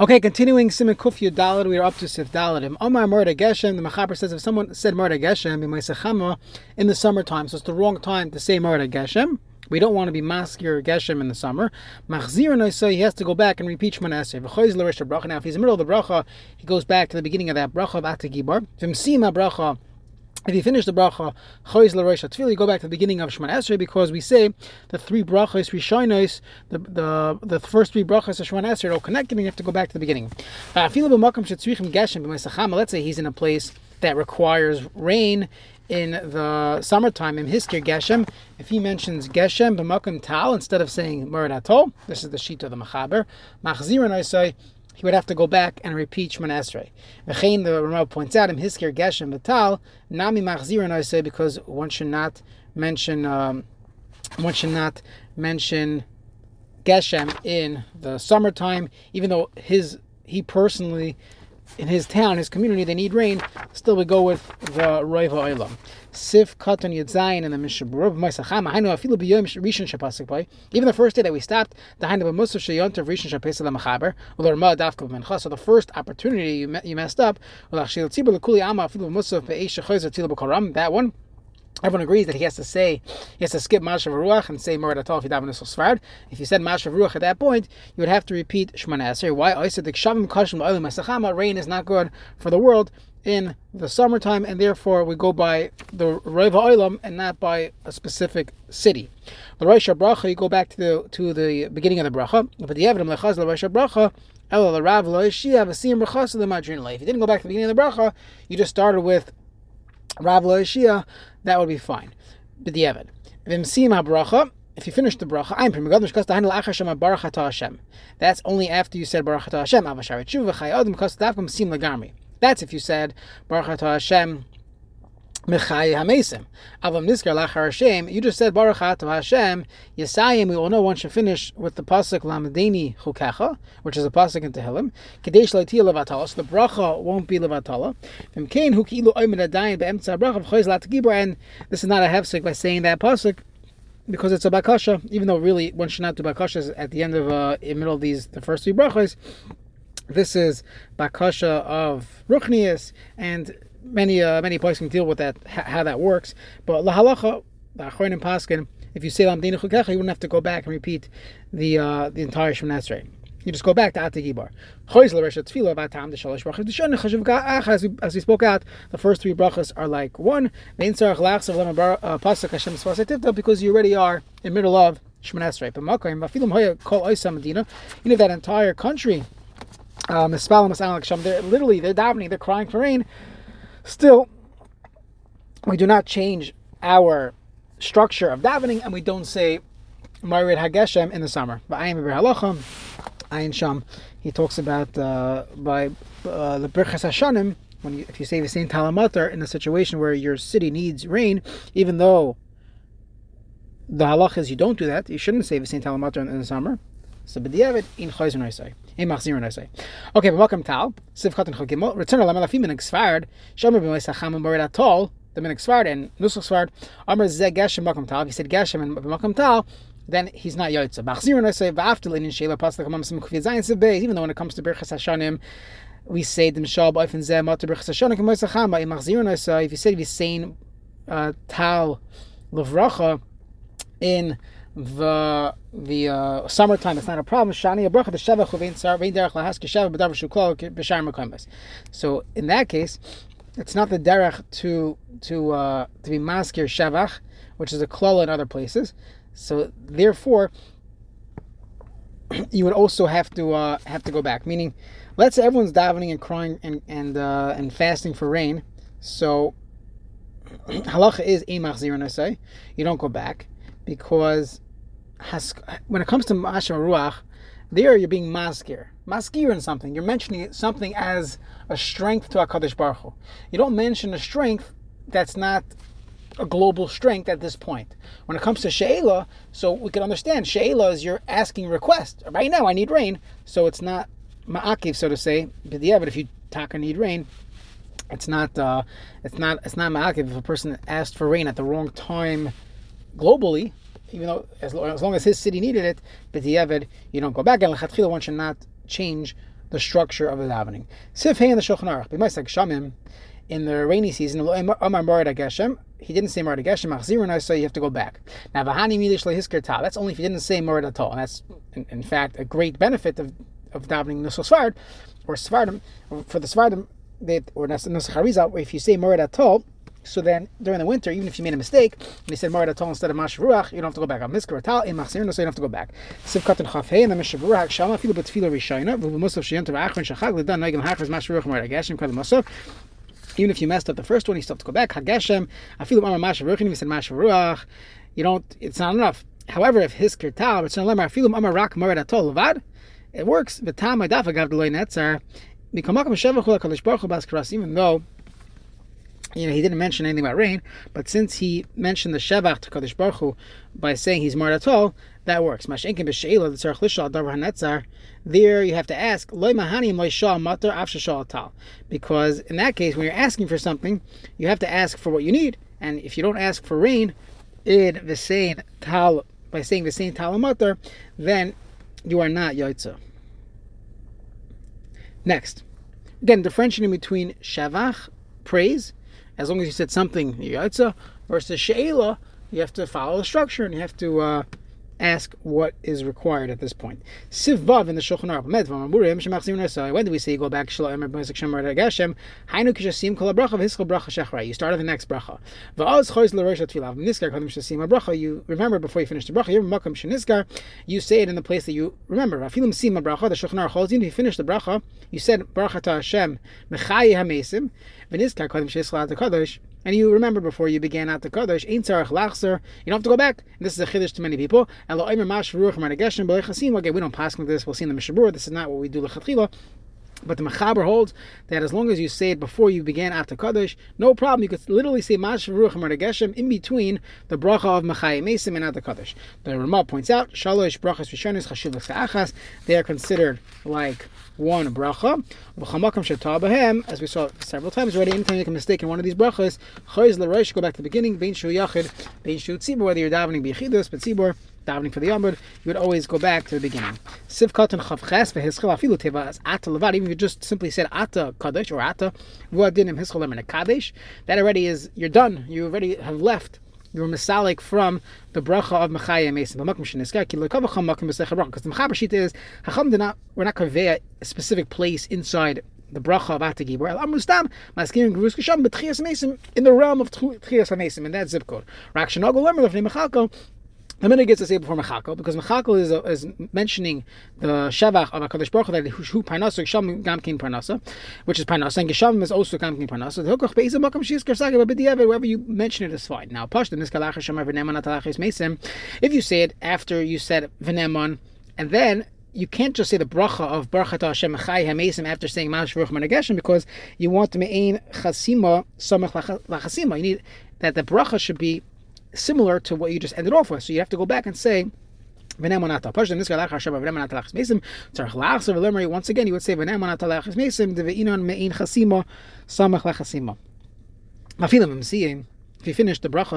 Okay, continuing Siman Kuf Dalad, we are up to Sif Daladim. Omar Murda Geshem, the Machaber says if someone said Murda Geshem in the summertime, so it's the wrong time to say Murda Geshem. We don't want to be maskir Geshem in the summer. Machzir Noisai, he has to go back and repeat bracha. Now, if he's in the middle of the bracha, he goes back to the beginning of that bracha of Atagibar. V'msima bracha. If you finish the bracha, choiz tefillah, you go back to the beginning of Shemon Esrei because we say the three brachas, rishonos, the the the first three brachas of Shemon Esrei are all connected, and you have to go back to the beginning. Uh, Let's say he's in a place that requires rain in the summertime in Hiskir Geshem. If he mentions Geshem b'makom tal instead of saying Murad Atol, this is the sheet of the Machaber. Machzir and I say he would have to go back and repeat Shemon Esrei. V'chein, the Ramah points out, him hiskir geshem betal nami I say because one should not mention um, one should not mention geshem in the summertime, even though his he personally in his town, his community, they need rain, still we go with the Roiva Oilam. Sif Katan Yedzayin and the Mishaburav Maisachama. I know Afilu Biyom Rishon Shapasik by. Even the first day that we stopped, the Hain of a Musa Shayont Rishon Shapesel Machaber, Ulorma Dafka Mencha. So the first opportunity you, you messed up, Ulachshil Tzibur Lekuli Ama Afilu Musa Be'esh Shachoiz Tilabu Karam, that one. Everyone agrees that he has to say, he has to skip Mashav Ruach and say Morad Atol if you daven. If you said Mashav Ruach at that point, you would have to repeat Shemana Esrei. Why? I said the Kshavim Kashim Oilim Masachama, rain is not good for the world in the summertime, and therefore we go by the Reva Oilam and not by a specific city. Rosh Bracha, you go back to the to the beginning of the bracha, but the Evidem Lechaz Rosh Bracha, El Rav Lo Yishia Vasim Rechaz the Madrin If you didn't go back to the beginning of the bracha, you just started with Rav Lo Yishia, that would be fine. But the Evid. Vimsim HaBracha, if you finish the bracha, I'm primigadam shkas tahan la'achar baruch Hashem. That's only after you said baruch Hashem. Avashar tshuva chayadim kas davkum sim lagarmi. That's if you said Baruch Hashem Mechai Hamesim. Avam Niskar Lachar Hashem. You just said Baruch Hashem. Yesayim. We all know one should finish with the pasuk Lamadeni Chukecha, which is a pasuk in Tehillim. Kadesh Laitia Levatala. So the bracha won't be Levatala. From Kain Hukilu Oimed Adayin Be'emtza Bracha V'Choiz Lat And this is not a hefsek by saying that pasuk because it's a bakasha, even though really one should not do bakashas at the end of uh, in the middle of these the first three brachas. This is bakasha of ruchnias, and many uh, many places can deal with that how that works. But lahalacha, the paskin, if you say lamdina chukecha, you wouldn't have to go back and repeat the uh, the entire Shemon Esrei. You just go back to Atagibar. As we, spoke out, the first three brachas are like one. Uh, because you already are in middle of Shemon Esrei. Even if that entire country um, they're literally they're davening, they're crying for rain. Still, we do not change our structure of davening, and we don't say Marid Hageshem in the summer. But I am Halacham, Ayin Sham. He talks about uh, by uh, the Birchas Hashanim when you, if you say the same Talamatar in a situation where your city needs rain, even though the halach is you don't do that, you shouldn't say the same Talamatar in, in the summer. So b'diavad in chayzon oisay. In machziron oisay. Okay, but welcome tal. Siv chatan chagimel. Return alam alafim in gsfard. Shomer b'mois hacham mored atol. The min gsfard and nusach sfard. Amar ze geshem makom tal. If he said geshem and makom tal, then he's not yotza. Machziron oisay v'aftel in shela pasla kamam sim kufiyat zayin siv beis. Even though when it comes to berchas hashanim, we say them shab oifen zeh matar berchas hashanim kemois hacham. In machziron oisay, if you say if he's saying uh, tal levracha in the the uh, summertime it's not a problem. Shani the sheva sar vein derech b'davar. So in that case, it's not the derech to to uh, to be maskir shevach, which is a klala in other places. So therefore, you would also have to uh, have to go back. Meaning, let's say everyone's davening and crying and and uh, and fasting for rain. So halacha is imach zir You don't go back because has, when it comes to Mashma Ruach, there you're being maskir. Maskir in something. You're mentioning something as a strength to HaKadosh Baruch Hu. You don't mention a strength that's not a global strength at this point. When it comes to She'ela, so we can understand She'ela is you're asking request. Right now I need rain, so it's not ma'akiv, so to say. But yeah, but if you taka need rain, it's not uh, it's not it's not ma'akiv if a person asked for rain at the wrong time globally even though as long, as long as his city needed it, but Eved, you don't go back. And Lechatchila, one should not change the structure of the davening. Sif in the Shulchan Aruch, b'maisek shamim, in the rainy season, he didn't say Marad Geshem, Machzirun, so you have to go back. Now, Vahani Lehisker Ta, that's only if he didn't say Marad at all. And that's, in, in, fact, a great benefit of, of davening Nusel Svard, or Svardim, for the Svardim, or Nusel Harizah, if you say Marad at all, so then, during the winter, even if you made a mistake, and you said Marat instead of Mashavuach, you don't have to go back. Miskar Tal, in Machzir, so you don't have to go back. Sivkat and Chafei, and the Mashavuach, Shama, Filu Batfila Rishayna, Vubu Musaf Shiyant of Achron Shachag, Lidan Nagam Hachas Mashavuach Marat Agashim, Kal Musaf. Even if you messed up the first one, you still have to go back. Hageshem, Afilu Amar Mashavuach, and if you said Mashavuach, you don't, it's not enough. However, if his kirtal, Ratzon Lemar, Afilu Amar Rak Marat Atol Levad, it works. V'tam Adaf Agav Deloy Netzar, Mikamakam Shevachul HaKadosh Baruch Hu even though you know, he didn't mention anything about rain, but since he mentioned the Shevach to Kadosh Baruch Hu by saying he's that works. The tzarich lishal davar hanetzar. There you have to ask because in that case, when you're asking for something, you have to ask for what you need, and if you don't ask for rain, in the same tal by saying the same tal matar, then you are not yotza. Next, again, differentiating between shavach praise as long as you said something Yatza versus She'ela, you have to follow the structure and you have to uh, ask what is required at this point. Siv Vav in the Shulchan Aruch. When do we say go back. You start at the next bracha. You remember before you finish the bracha. You say it in the place that you remember. The Shulchan Aruch holds you. You finish the bracha. You said Bracha to Hashem Mechayi Hamesim V'Niskar Kodim Shesla Kadosh and you remember before you began at the Kaddish, Ein Tzarech Lachzer, you don't have to go back. And this is a chiddush to many people. And Lo Eimer Mash Ruach okay, we don't pass like this, we'll see in the Mishabur, this is not what we do Lechatchila. But the Mechaber holds that as long as you say it before you began after Kaddish, no problem. You could literally say Mash Ruach Marnageshem in between the bracha of Mechai Mesim and after Kaddish. The Ramah points out, Shalosh Brachas Rishonis Chashuv Achas, they are considered like one bracha. As we saw several times already, anytime you make a mistake in one of these brachas, l'rosh, go back to the beginning, bein shu yachid, bein shu tzibur, whether you're davening b'yichidus, but tzibur, davening for the yamud, you would always go back to the beginning. Sivkat and chavches v'hischel afilu teva as ata levad, even if you just simply said ata kadesh or ata v'adinim hischel and a kadesh, that already is, you're done, you already have left you're misalik from the bracha of Mechaya Mason. Because the Mechaber is Hacham did not we're not convey a specific place inside the bracha of Atagi. We're Amustam maskim grus kisham b'tchias Mason in the realm of tchias Mason in that zip code. Rak shenagol lemer lefnei Mechalko the minute gets to say before Mechakol because Mechakol is, uh, is mentioning the Shavach of Hakadosh Baruch Hu that who Parnasa Gesham Gamkin Parnasa, which is Parnasa, and Gesham is also Gamkin Parnasa. The Hukach Beis Makam Shis Kersagi, but B'diavad, wherever you mention it is fine. Now, Pashta Niskalach Hashem V'Neman Atalachis Mesim. If you say it after you said V'Neman, and then you can't just say the bracha of Baruch Hashem Chai Hamesim after saying Mash Ruch Manageshem because you want to me'ain chasima samach lachasima. You need that the bracha should be similar to what you just ended off with. So you have to go back and say, once again, you would say if you finish the bracha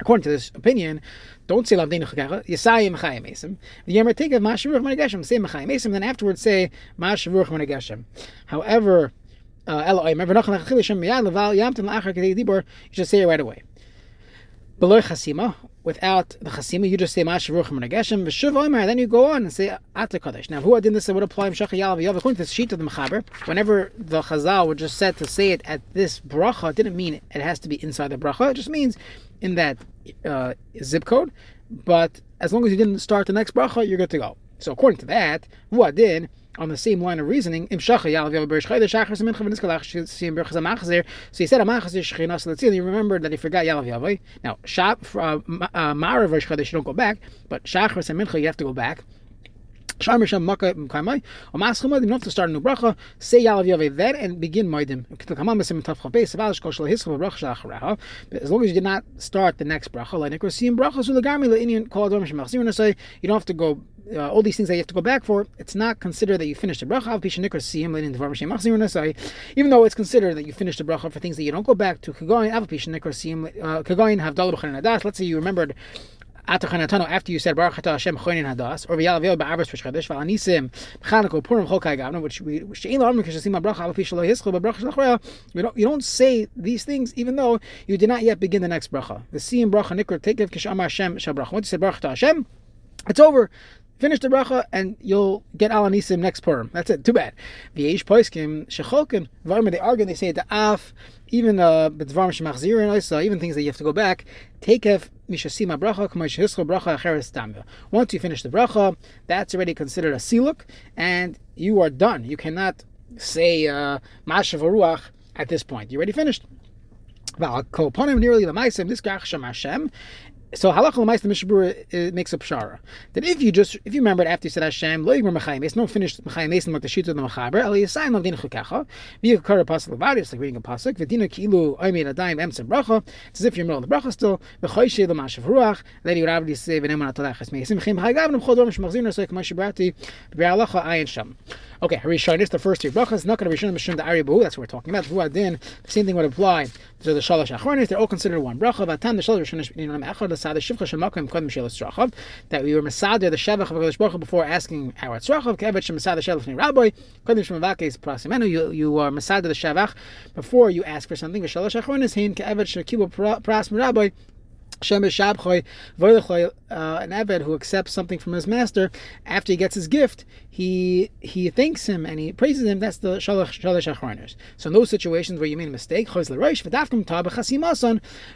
according to this opinion, don't say. The of. Then afterwards say. However, uh, you just say it right away. Chasima, without the chasima, you just say mashavuchim negeshem v'shuv omer. Then you go on and say ata kadesh. Now, who did this would apply him shachayal v'yav according to the sheet of the mechaber. Whenever the chazal would just said to say it at this bracha, it didn't mean it has to be inside the bracha. It just means in that uh, zip code. But as long as you didn't start the next bracha, you're good to go. So according to that, who did on the same line of reasoning. So he said shchinas letzil. You remember that he forgot yal v'yal Now shap uh, uh, mara v'rish chayda you don't go back, but shachar semin you have to go back. Sharmer Shem Maka Maschum Moedim, not to start a new bracha, say Yalav Yaveh then and begin Moedim. As long as you did not start the next bracha, you don't have to go uh, all these things that you have to go back for, it's not considered that you finished the bracha. Even though it's considered that you finished the bracha for things that you don't go back to. Let's say you remembered after you said Baruch Atah Hashem Hadas, or Purim, Gavna, which we, you don't, you don't say these things even though you did not yet begin the next bracha. The Siyim Bracha Nikr Tekev Kisham Hashem Shal Bracha. Once you said Baruch Hashem, it's over. Finish the bracha and you'll get Al Anisim next Purim. That's it. Too bad. V'yesh Poiskim, Shecholkim, Varma, they argue, they say the Af, even uh, B'dvar Shemachzir and also even things that you have to go back. Takef Mishasima Bracha, Bracha Acheres. Once you finish the bracha, that's already considered a siluk, and you are done. You cannot say uh, Mashav Ruach at this point. You already finished. Nearly the Maisim, this so halacha l'mais the Mishabura makes a pshara that if you just if you remember it after you said Hashem lo yigmar mechayim no finish mechayim esim like the shita of the mechaber ali yisayim of din chukacha v'yikar a pasuk levad it's like reading a pasuk v'dina kilu oimid adayim emsim bracha it's as if you're the middle of the bracha still v'choyshe the mashav ruach then you would obviously say v'neman atolachas meisim chim chaygav n'mchol dor mishmachzir nasoi k'ma shibrati b'halacha ayin sham Okay, Harishonis, the first three brachas, not going to Rishon Mishum the Aribu, that's what we're talking about. Vuadin, the same thing would apply to the Shalosh Achronis, they're all considered one bracha. Vatan, the Shalosh Rishon Mishum Echad, the Sada Shivcha Kodem Trachav, that we were Masada, the Shevach of Hakadosh Baruch before asking our Trachav, Kevet Shem Masada Ni Rabbi, Kodem Prasimenu, you, you are Masada the Shevach before you ask for something. Achronis, Hein, Kevet Pras Rabbi, uh, an Eved who accepts something from his master, after he gets his gift, he he thanks him and he praises him. That's the Shalosh Achronis. So in those situations where you made a mistake,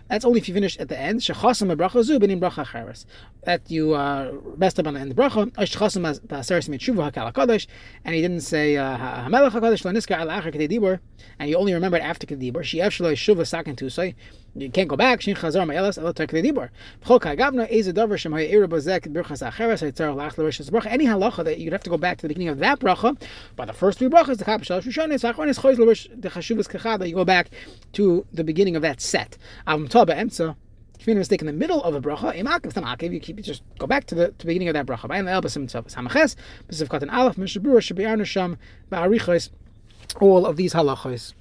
that's only if you finish at the end. That you uh, messed up on the end of bracha. And he didn't say uh, and you only remembered after Kedibur. You can't go back. Shin Chazar Ma'elas Elo Tek Dibor. B'chol Kagavna Eze Dover Shem Ha'ira Bozek Birchas Acheres Ha'yitzar Lach L'Rishas Bracha. Any halacha that you'd have to go back to the beginning of that bracha, by the first three brachas, the Kap Shalosh Rishonis, Achronis Choiz L'Rish the Chashuvas Kachada, you go back to the beginning of that set. Avim Toba Emtza. If you made a mistake in the middle of a bracha, imakiv tamakiv, you keep just go back to the, to the beginning of that bracha. By the elbasim tzav samaches, b'siv katan aleph, mishabur, shabiarnu sham, ba'arichos, all of these halachos.